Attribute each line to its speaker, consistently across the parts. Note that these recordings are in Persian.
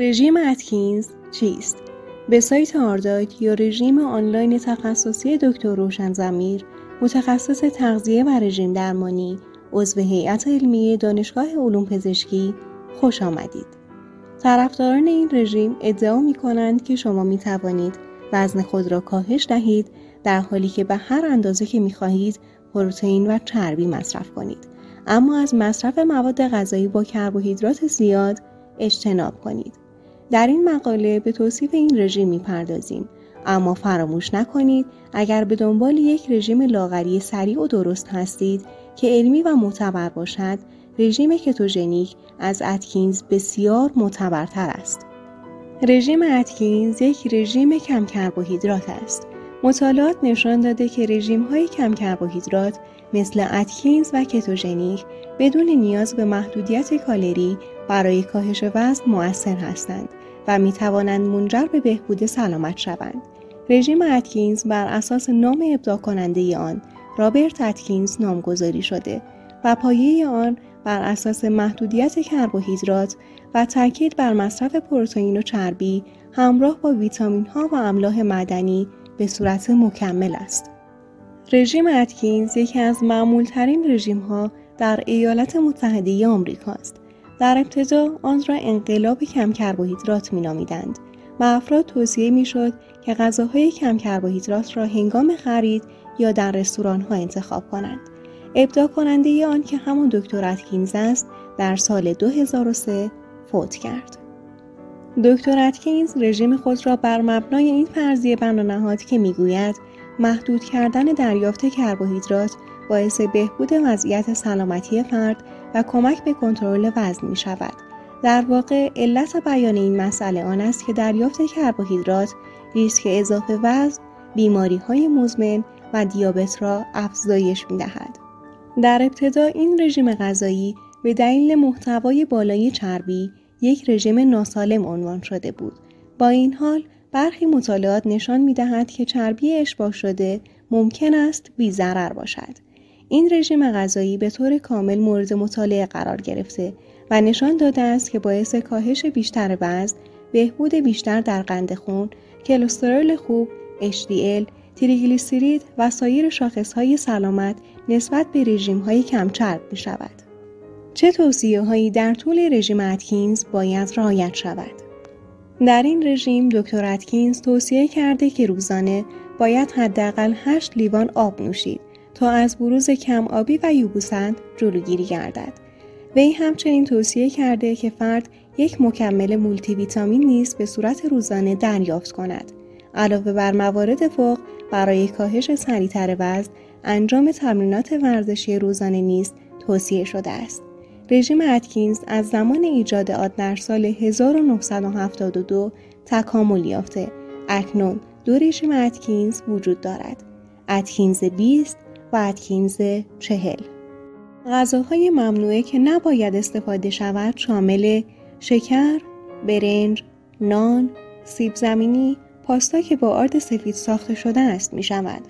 Speaker 1: رژیم اتکینز چیست؟ به سایت آرداک یا رژیم آنلاین تخصصی دکتر روشن زمیر متخصص تغذیه و رژیم درمانی عضو هیئت علمی دانشگاه علوم پزشکی خوش آمدید. طرفداران این رژیم ادعا می کنند که شما می توانید وزن خود را کاهش دهید در حالی که به هر اندازه که می خواهید پروتئین و چربی مصرف کنید اما از مصرف مواد غذایی با کربوهیدرات زیاد اجتناب کنید. در این مقاله به توصیف این رژیم می‌پردازیم. اما فراموش نکنید اگر به دنبال یک رژیم لاغری سریع و درست هستید که علمی و معتبر باشد رژیم کتوژنیک از اتکینز بسیار معتبرتر است. رژیم اتکینز یک رژیم کم کربوهیدرات است. مطالعات نشان داده که رژیم های کم کربوهیدرات مثل اتکینز و کتوژنیک بدون نیاز به محدودیت کالری برای کاهش وزن مؤثر هستند و می توانند منجر به بهبود سلامت شوند. رژیم اتکینز بر اساس نام ابداع کننده آن رابرت اتکینز نامگذاری شده و پایه آن بر اساس محدودیت کربوهیدرات و تاکید بر مصرف پروتئین و چربی همراه با ویتامین ها و املاح معدنی به صورت مکمل است. رژیم اتکینز یکی از معمولترین رژیم ها در ایالات متحده آمریکا است در ابتدا آن را انقلاب کم کربوهیدرات می نامیدند و افراد توصیه می شد که غذاهای کم کربوهیدرات را هنگام خرید یا در رستوران ها انتخاب کنند. ابداع کننده آن که همون دکتر اتکینز است در سال 2003 فوت کرد. دکتر اتکینز رژیم خود را بر مبنای این فرضیه بنا نهاد که می‌گوید محدود کردن دریافت کربوهیدرات باعث بهبود وضعیت سلامتی فرد و کمک به کنترل وزن می شود. در واقع علت بیان این مسئله آن است که دریافت کربوهیدرات ریسک اضافه وزن، بیماری های مزمن و دیابت را افزایش می دهد. در ابتدا این رژیم غذایی به دلیل محتوای بالای چربی یک رژیم ناسالم عنوان شده بود. با این حال برخی مطالعات نشان می دهد که چربی اشباه شده ممکن است بی باشد. این رژیم غذایی به طور کامل مورد مطالعه قرار گرفته و نشان داده است که باعث کاهش بیشتر وزن، بهبود بیشتر در قند خون، کلسترول خوب، HDL، تریگلیسیرید و سایر شاخصهای سلامت نسبت به رژیم های کمچرب می شود. چه توصیه هایی در طول رژیم اتکینز باید رعایت شود؟ در این رژیم دکتر اتکینز توصیه کرده که روزانه باید حداقل 8 لیوان آب نوشید تا از بروز کم آبی و یبوست جلوگیری گردد. وی همچنین توصیه کرده که فرد یک مکمل مولتی ویتامین نیز به صورت روزانه دریافت کند. علاوه بر موارد فوق برای کاهش سریعتر وزن انجام تمرینات ورزشی روزانه نیز توصیه شده است. رژیم اتکینز از زمان ایجاد آن در سال 1972 تکامل یافته. اکنون دو رژیم اتکینز وجود دارد. اتکینز 20 و اتکینز چهل غذاهای ممنوعه که نباید استفاده شود شامل شکر، برنج، نان، سیب زمینی، پاستا که با آرد سفید ساخته شده است می شود.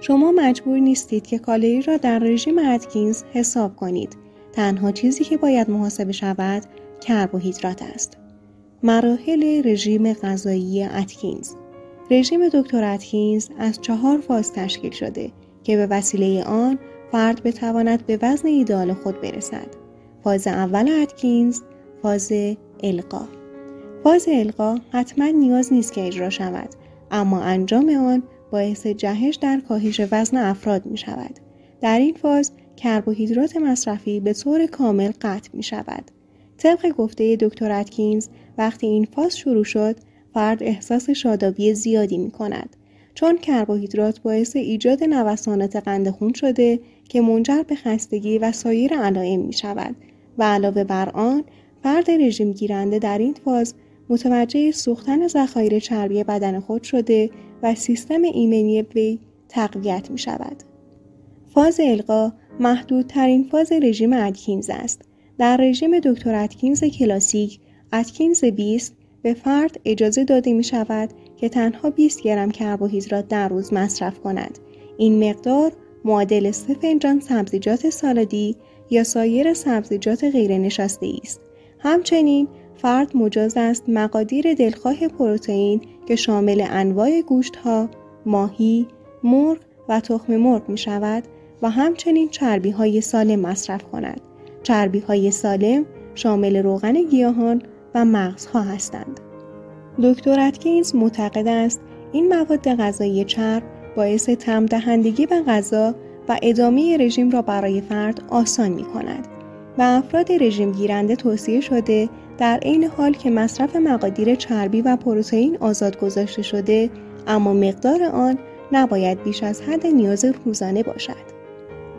Speaker 1: شما مجبور نیستید که کالری را در رژیم اتکینز حساب کنید. تنها چیزی که باید محاسبه شود کربوهیدرات است. مراحل رژیم غذایی اتکینز رژیم دکتر اتکینز از چهار فاز تشکیل شده که به وسیله آن فرد بتواند به وزن ایده‌آل خود برسد. فاز اول اتکینز فاز القا فاز القا حتما نیاز نیست که اجرا شود اما انجام آن باعث جهش در کاهش وزن افراد می شود. در این فاز کربوهیدرات مصرفی به طور کامل قطع می شود. طبق گفته دکتر اتکینز وقتی این فاز شروع شد فرد احساس شادابی زیادی می کند. چون کربوهیدرات باعث ایجاد نوسانات قند خون شده که منجر به خستگی و سایر علائم می شود و علاوه بر آن فرد رژیم گیرنده در این فاز متوجه سوختن ذخایر چربی بدن خود شده و سیستم ایمنی وی تقویت می شود. فاز القا محدودترین فاز رژیم ادکینز است. در رژیم دکتر ادکینز کلاسیک ادکینز 20 به فرد اجازه داده می شود که تنها 20 گرم کربوهیدرات در روز مصرف کند. این مقدار معادل سه فنجان سبزیجات سالادی یا سایر سبزیجات غیر نشاسته است. همچنین فرد مجاز است مقادیر دلخواه پروتئین که شامل انواع گوشت ها، ماهی، مرغ و تخم مرغ می شود و همچنین چربی های سالم مصرف کند. چربی های سالم شامل روغن گیاهان و مغزها هستند. دکتر اتکینز معتقد است این مواد غذایی چرب باعث تم دهندگی به غذا و ادامه رژیم را برای فرد آسان می کند و افراد رژیم گیرنده توصیه شده در عین حال که مصرف مقادیر چربی و پروتئین آزاد گذاشته شده اما مقدار آن نباید بیش از حد نیاز روزانه باشد.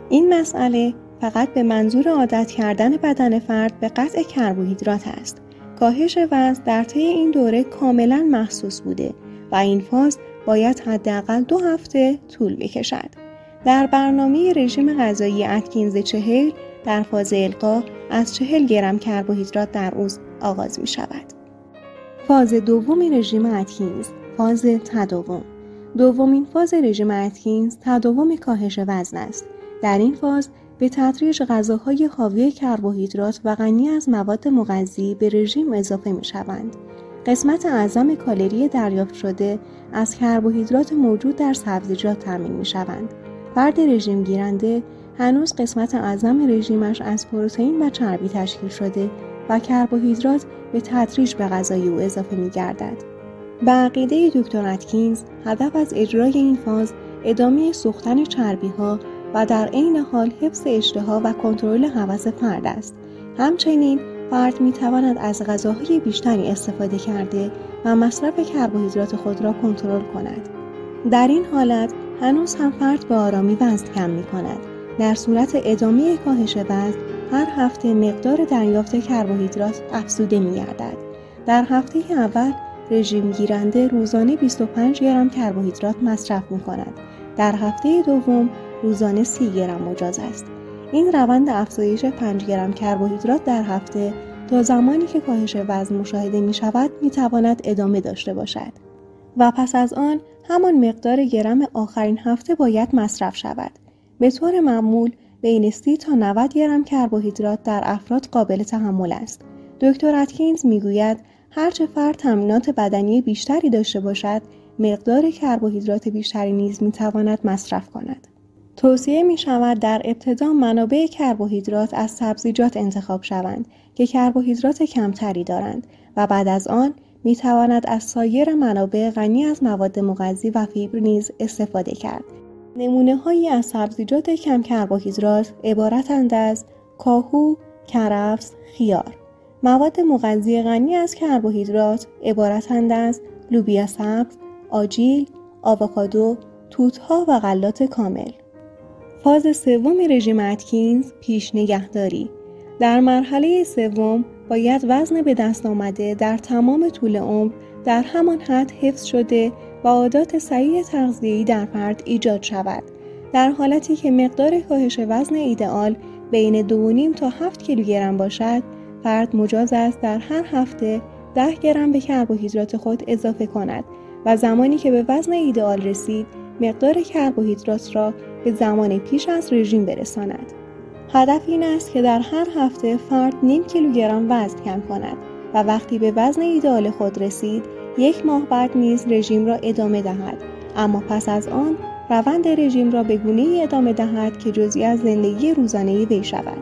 Speaker 1: این مسئله فقط به منظور عادت کردن بدن فرد به قطع کربوهیدرات است. کاهش وزن در طی این دوره کاملا محسوس بوده و این فاز باید حداقل دو هفته طول بکشد. در برنامه رژیم غذایی اتکینز چهل در فاز القا از چهل گرم کربوهیدرات در روز آغاز می شود. فاز دوم رژیم اتکینز فاز تداوم دومین فاز رژیم اتکینز تداوم کاهش وزن است در این فاز به تدریج غذاهای حاوی کربوهیدرات و غنی از مواد مغذی به رژیم اضافه می شوند. قسمت اعظم کالری دریافت شده از کربوهیدرات موجود در سبزیجات تامین می شوند. فرد رژیم گیرنده هنوز قسمت اعظم رژیمش از پروتئین و چربی تشکیل شده و کربوهیدرات به تدریج به غذای او اضافه می گردد. به عقیده دکتر اتکینز هدف از اجرای این فاز ادامه سوختن چربی ها و در عین حال حفظ اشتها و کنترل هوس فرد است همچنین فرد می تواند از غذاهای بیشتری استفاده کرده و مصرف کربوهیدرات خود را کنترل کند در این حالت هنوز هم فرد به آرامی وزن کم می کند در صورت ادامه کاهش وزن هر هفته مقدار دریافت کربوهیدرات افزوده می گردد. در هفته اول رژیم گیرنده روزانه 25 گرم کربوهیدرات مصرف می کند. در هفته دوم روزانه 30 گرم مجاز است. این روند افزایش 5 گرم کربوهیدرات در هفته تا زمانی که کاهش وزن مشاهده می شود می تواند ادامه داشته باشد. و پس از آن همان مقدار گرم آخرین هفته باید مصرف شود. به طور معمول بین 30 تا 90 گرم کربوهیدرات در افراد قابل تحمل است. دکتر اتکینز می‌گوید هرچه فرد تمرینات بدنی بیشتری داشته باشد مقدار کربوهیدرات بیشتری نیز می‌تواند مصرف کند توصیه می شود در ابتدا منابع کربوهیدرات از سبزیجات انتخاب شوند که کربوهیدرات کمتری دارند و بعد از آن می تواند از سایر منابع غنی از مواد مغذی و فیبر نیز استفاده کرد. نمونه هایی از سبزیجات کم کربوهیدرات عبارتند از کاهو، کرفس، خیار. مواد مغذی غنی از کربوهیدرات عبارتند از لوبیا سبز، آجیل، آووکادو، توتها و غلات کامل. فاز سوم رژیم اتکینز پیش نگهداری. در مرحله سوم باید وزن به دست آمده در تمام طول عمر در همان حد حفظ شده و عادات صحیح تغذیه‌ای در فرد ایجاد شود. در حالتی که مقدار کاهش وزن ایدئال بین 2.5 تا 7 کیلوگرم باشد فرد مجاز است در هر هفته 10 گرم به کربوهیدرات خود اضافه کند و زمانی که به وزن ایدئال رسید مقدار کربوهیدرات را به زمان پیش از رژیم برساند. هدف این است که در هر هفته فرد نیم کیلوگرم وزن کم کند و وقتی به وزن ایدئال خود رسید یک ماه بعد نیز رژیم را ادامه دهد اما پس از آن روند رژیم را به گونه ای ادامه دهد که جزئی از زندگی روزانه وی شود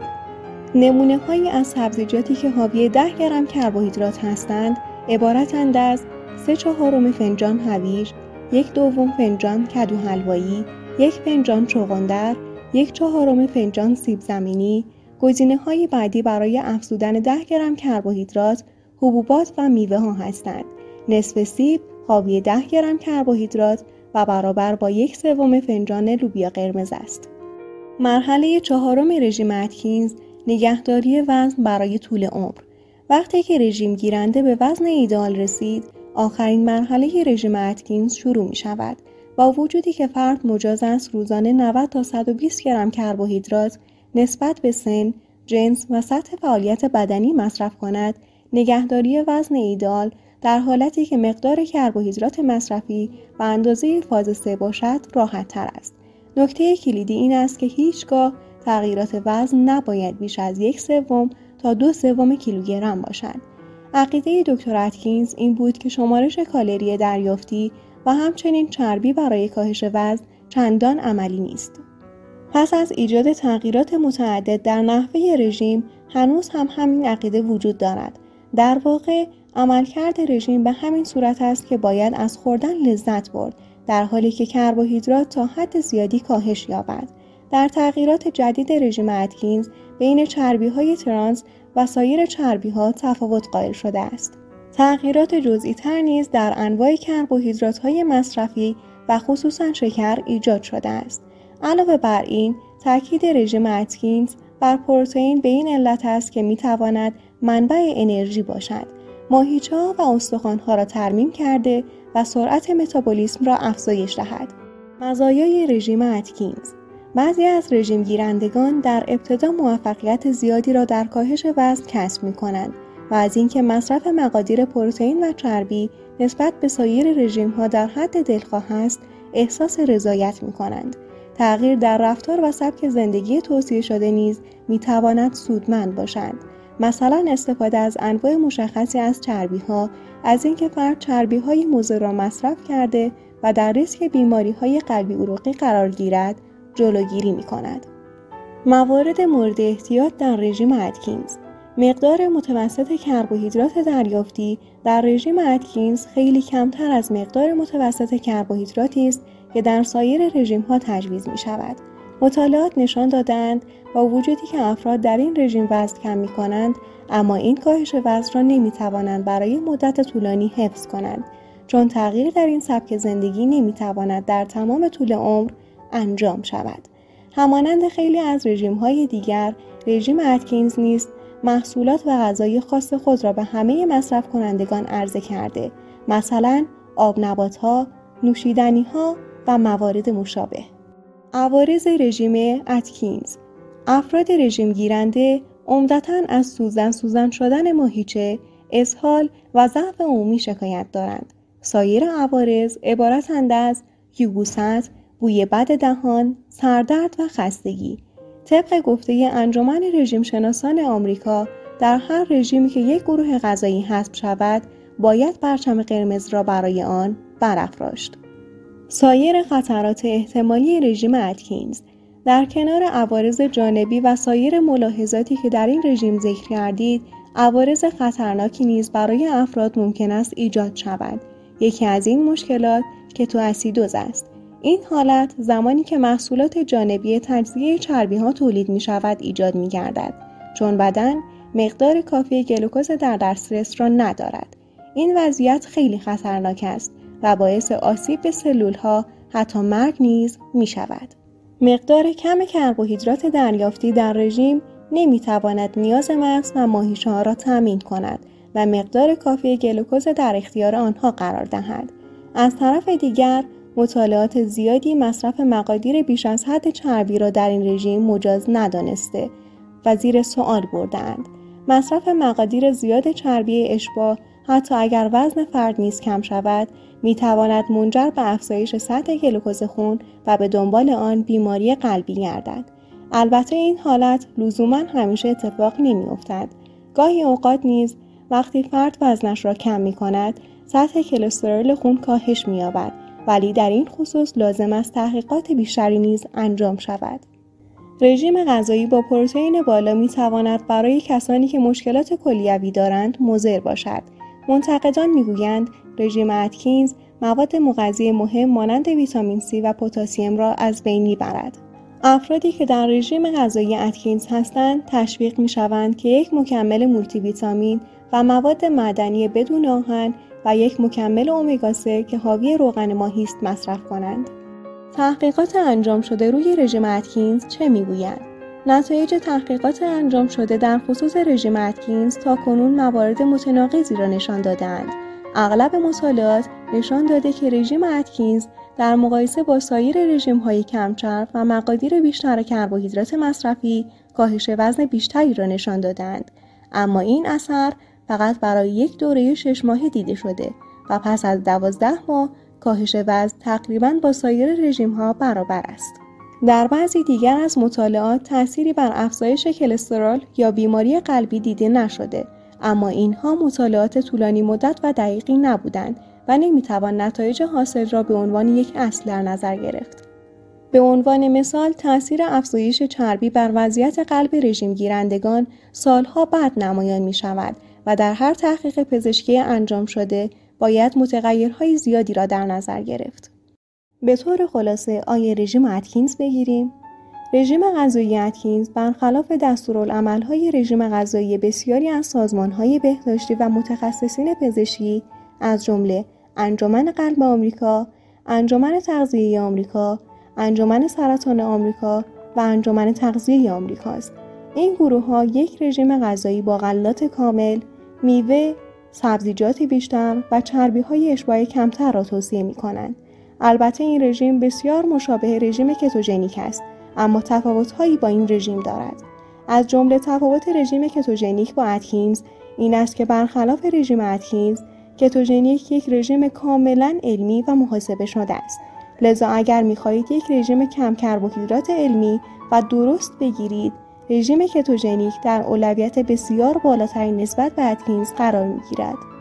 Speaker 1: نمونه هایی از سبزیجاتی که حاوی 10 گرم کربوهیدرات هستند عبارتند از سه چهارم فنجان هویج یک دوم فنجان کدو حلوایی یک فنجان چغندر یک چهارم فنجان سیب زمینی. گزینه های بعدی برای افزودن 10 گرم کربوهیدرات حبوبات و میوه ها هستند. نصف سیب حاوی 10 گرم کربوهیدرات و برابر با یک سوم فنجان لوبیا قرمز است. مرحله چهارم رژیم اتکینز نگهداری وزن برای طول عمر. وقتی که رژیم گیرنده به وزن ایدال رسید آخرین مرحله رژیم اتکینز شروع می شود با وجودی که فرد مجاز است روزانه 90 تا 120 گرم کربوهیدرات نسبت به سن، جنس و سطح فعالیت بدنی مصرف کند، نگهداری وزن ایدال در حالتی که مقدار کربوهیدرات مصرفی و اندازه فاز سه باشد راحت تر است. نکته کلیدی این است که هیچگاه تغییرات وزن نباید بیش از یک سوم تا دو سوم کیلوگرم باشد. عقیده دکتر اتکینز این بود که شمارش کالری دریافتی و همچنین چربی برای کاهش وزن چندان عملی نیست. پس از ایجاد تغییرات متعدد در نحوه رژیم هنوز هم همین عقیده وجود دارد. در واقع عملکرد رژیم به همین صورت است که باید از خوردن لذت برد در حالی که کربوهیدرات تا حد زیادی کاهش یابد. در تغییرات جدید رژیم اتکینز بین چربی های ترانس و سایر چربی ها تفاوت قائل شده است. تغییرات جزئی تر نیز در انواع کربوهیدرات های مصرفی و خصوصا شکر ایجاد شده است. علاوه بر این، تاکید رژیم اتکینز بر پروتئین به این علت است که می تواند منبع انرژی باشد. ماهیچه و استخوانها را ترمیم کرده و سرعت متابولیسم را افزایش دهد. مزایای رژیم اتکینز بعضی از رژیم گیرندگان در ابتدا موفقیت زیادی را در کاهش وزن کسب می کنند و از اینکه مصرف مقادیر پروتئین و چربی نسبت به سایر رژیم ها در حد دلخواه است احساس رضایت می کنند. تغییر در رفتار و سبک زندگی توصیه شده نیز می تواند سودمند باشند. مثلا استفاده از انواع مشخصی از چربی ها از اینکه فرد چربی های را مصرف کرده و در ریسک بیماری های قلبی عروقی قرار گیرد جلوگیری می کند. موارد مورد احتیاط در رژیم اتکینز مقدار متوسط کربوهیدرات دریافتی در رژیم اتکینز خیلی کمتر از مقدار متوسط کربوهیدراتی است که در سایر رژیم ها تجویز می شود. مطالعات نشان دادند با وجودی که افراد در این رژیم وزن کم می کنند اما این کاهش وزن را نمی توانند برای مدت طولانی حفظ کنند چون تغییر در این سبک زندگی نمی تواند در تمام طول عمر انجام شود. همانند خیلی از رژیم های دیگر رژیم اتکینز نیست محصولات و غذای خاص خود را به همه مصرف کنندگان عرضه کرده مثلا آب نبات ها، نوشیدنی ها و موارد مشابه. عوارض رژیم اتکینز افراد رژیم گیرنده عمدتا از سوزن سوزن شدن ماهیچه، اسهال و ضعف عمومی شکایت دارند. سایر عوارض عبارتند از یوبوست، بوی بد دهان، سردرد و خستگی. طبق گفته انجمن رژیم شناسان آمریکا در هر رژیمی که یک گروه غذایی حذف شود باید پرچم قرمز را برای آن برافراشت. سایر خطرات احتمالی رژیم اتکینز در کنار عوارض جانبی و سایر ملاحظاتی که در این رژیم ذکر کردید عوارض خطرناکی نیز برای افراد ممکن است ایجاد شود یکی از این مشکلات کتو اسیدوز است این حالت زمانی که محصولات جانبی تجزیه چربی ها تولید می شود ایجاد می گردد چون بدن مقدار کافی گلوکوز در دسترس را ندارد این وضعیت خیلی خطرناک است و باعث آسیب به سلول ها حتی مرگ نیز می شود. مقدار کم کربوهیدرات دریافتی در رژیم نمی تواند نیاز مغز و ماهیچه ها را تامین کند و مقدار کافی گلوکوز در اختیار آنها قرار دهد. از طرف دیگر مطالعات زیادی مصرف مقادیر بیش از حد چربی را در این رژیم مجاز ندانسته و زیر سوال بردند. مصرف مقادیر زیاد چربی اشباه حتی اگر وزن فرد نیز کم شود می تواند منجر به افزایش سطح گلوکوز خون و به دنبال آن بیماری قلبی گردد. البته این حالت لزوما همیشه اتفاق نمی افتد. گاهی اوقات نیز وقتی فرد وزنش را کم می کند سطح کلسترول خون کاهش می یابد ولی در این خصوص لازم است تحقیقات بیشتری نیز انجام شود. رژیم غذایی با پروتئین بالا می تواند برای کسانی که مشکلات کلیوی دارند مضر باشد منتقدان می‌گویند رژیم اتکینز مواد مغذی مهم مانند ویتامین C و پتاسیم را از بین می‌برد. افرادی که در رژیم غذایی اتکینز هستند تشویق می شوند که یک مکمل مولتی ویتامین و مواد معدنی بدون آهن و یک مکمل اومگا 3 که حاوی روغن ماهی است مصرف کنند. تحقیقات انجام شده روی رژیم اتکینز چه می‌گویند؟ نتایج تحقیقات انجام شده در خصوص رژیم اتکینز تا کنون موارد متناقضی را نشان دادند. اغلب مطالعات نشان داده که رژیم اتکینز در مقایسه با سایر رژیم های کمچرب و مقادیر بیشتر کربوهیدرات مصرفی کاهش وزن بیشتری را نشان دادند. اما این اثر فقط برای یک دوره شش ماهه دیده شده و پس از دوازده ماه کاهش وزن تقریبا با سایر رژیم ها برابر است. در بعضی دیگر از مطالعات تأثیری بر افزایش کلسترول یا بیماری قلبی دیده نشده اما اینها مطالعات طولانی مدت و دقیقی نبودند و نمی‌توان نتایج حاصل را به عنوان یک اصل در نظر گرفت. به عنوان مثال تاثیر افزایش چربی بر وضعیت قلب رژیم گیرندگان سالها بعد نمایان می شود و در هر تحقیق پزشکی انجام شده باید متغیرهای زیادی را در نظر گرفت. به طور خلاصه آیا رژیم اتکینز بگیریم؟ رژیم غذایی اتکینز برخلاف دستورالعملهای رژیم غذایی بسیاری از سازمانهای بهداشتی و متخصصین پزشکی از جمله انجمن قلب آمریکا، انجمن تغذیه آمریکا، انجمن سرطان آمریکا و انجمن تغذیه آمریکا است. این گروه ها یک رژیم غذایی با غلات کامل، میوه، سبزیجات بیشتر و چربی های اشباع کمتر را توصیه می کنند. البته این رژیم بسیار مشابه رژیم کتوژنیک است اما تفاوتهایی با این رژیم دارد. از جمله تفاوت رژیم کتوژنیک با اتکینز این است که برخلاف رژیم اتکینز کتوژنیک یک رژیم کاملا علمی و محاسبه شده است لذا اگر می‌خواهید یک رژیم کم کربوهیدرات علمی و درست بگیرید رژیم کتوژنیک در اولویت بسیار بالاتری نسبت به اتکینز قرار می‌گیرد.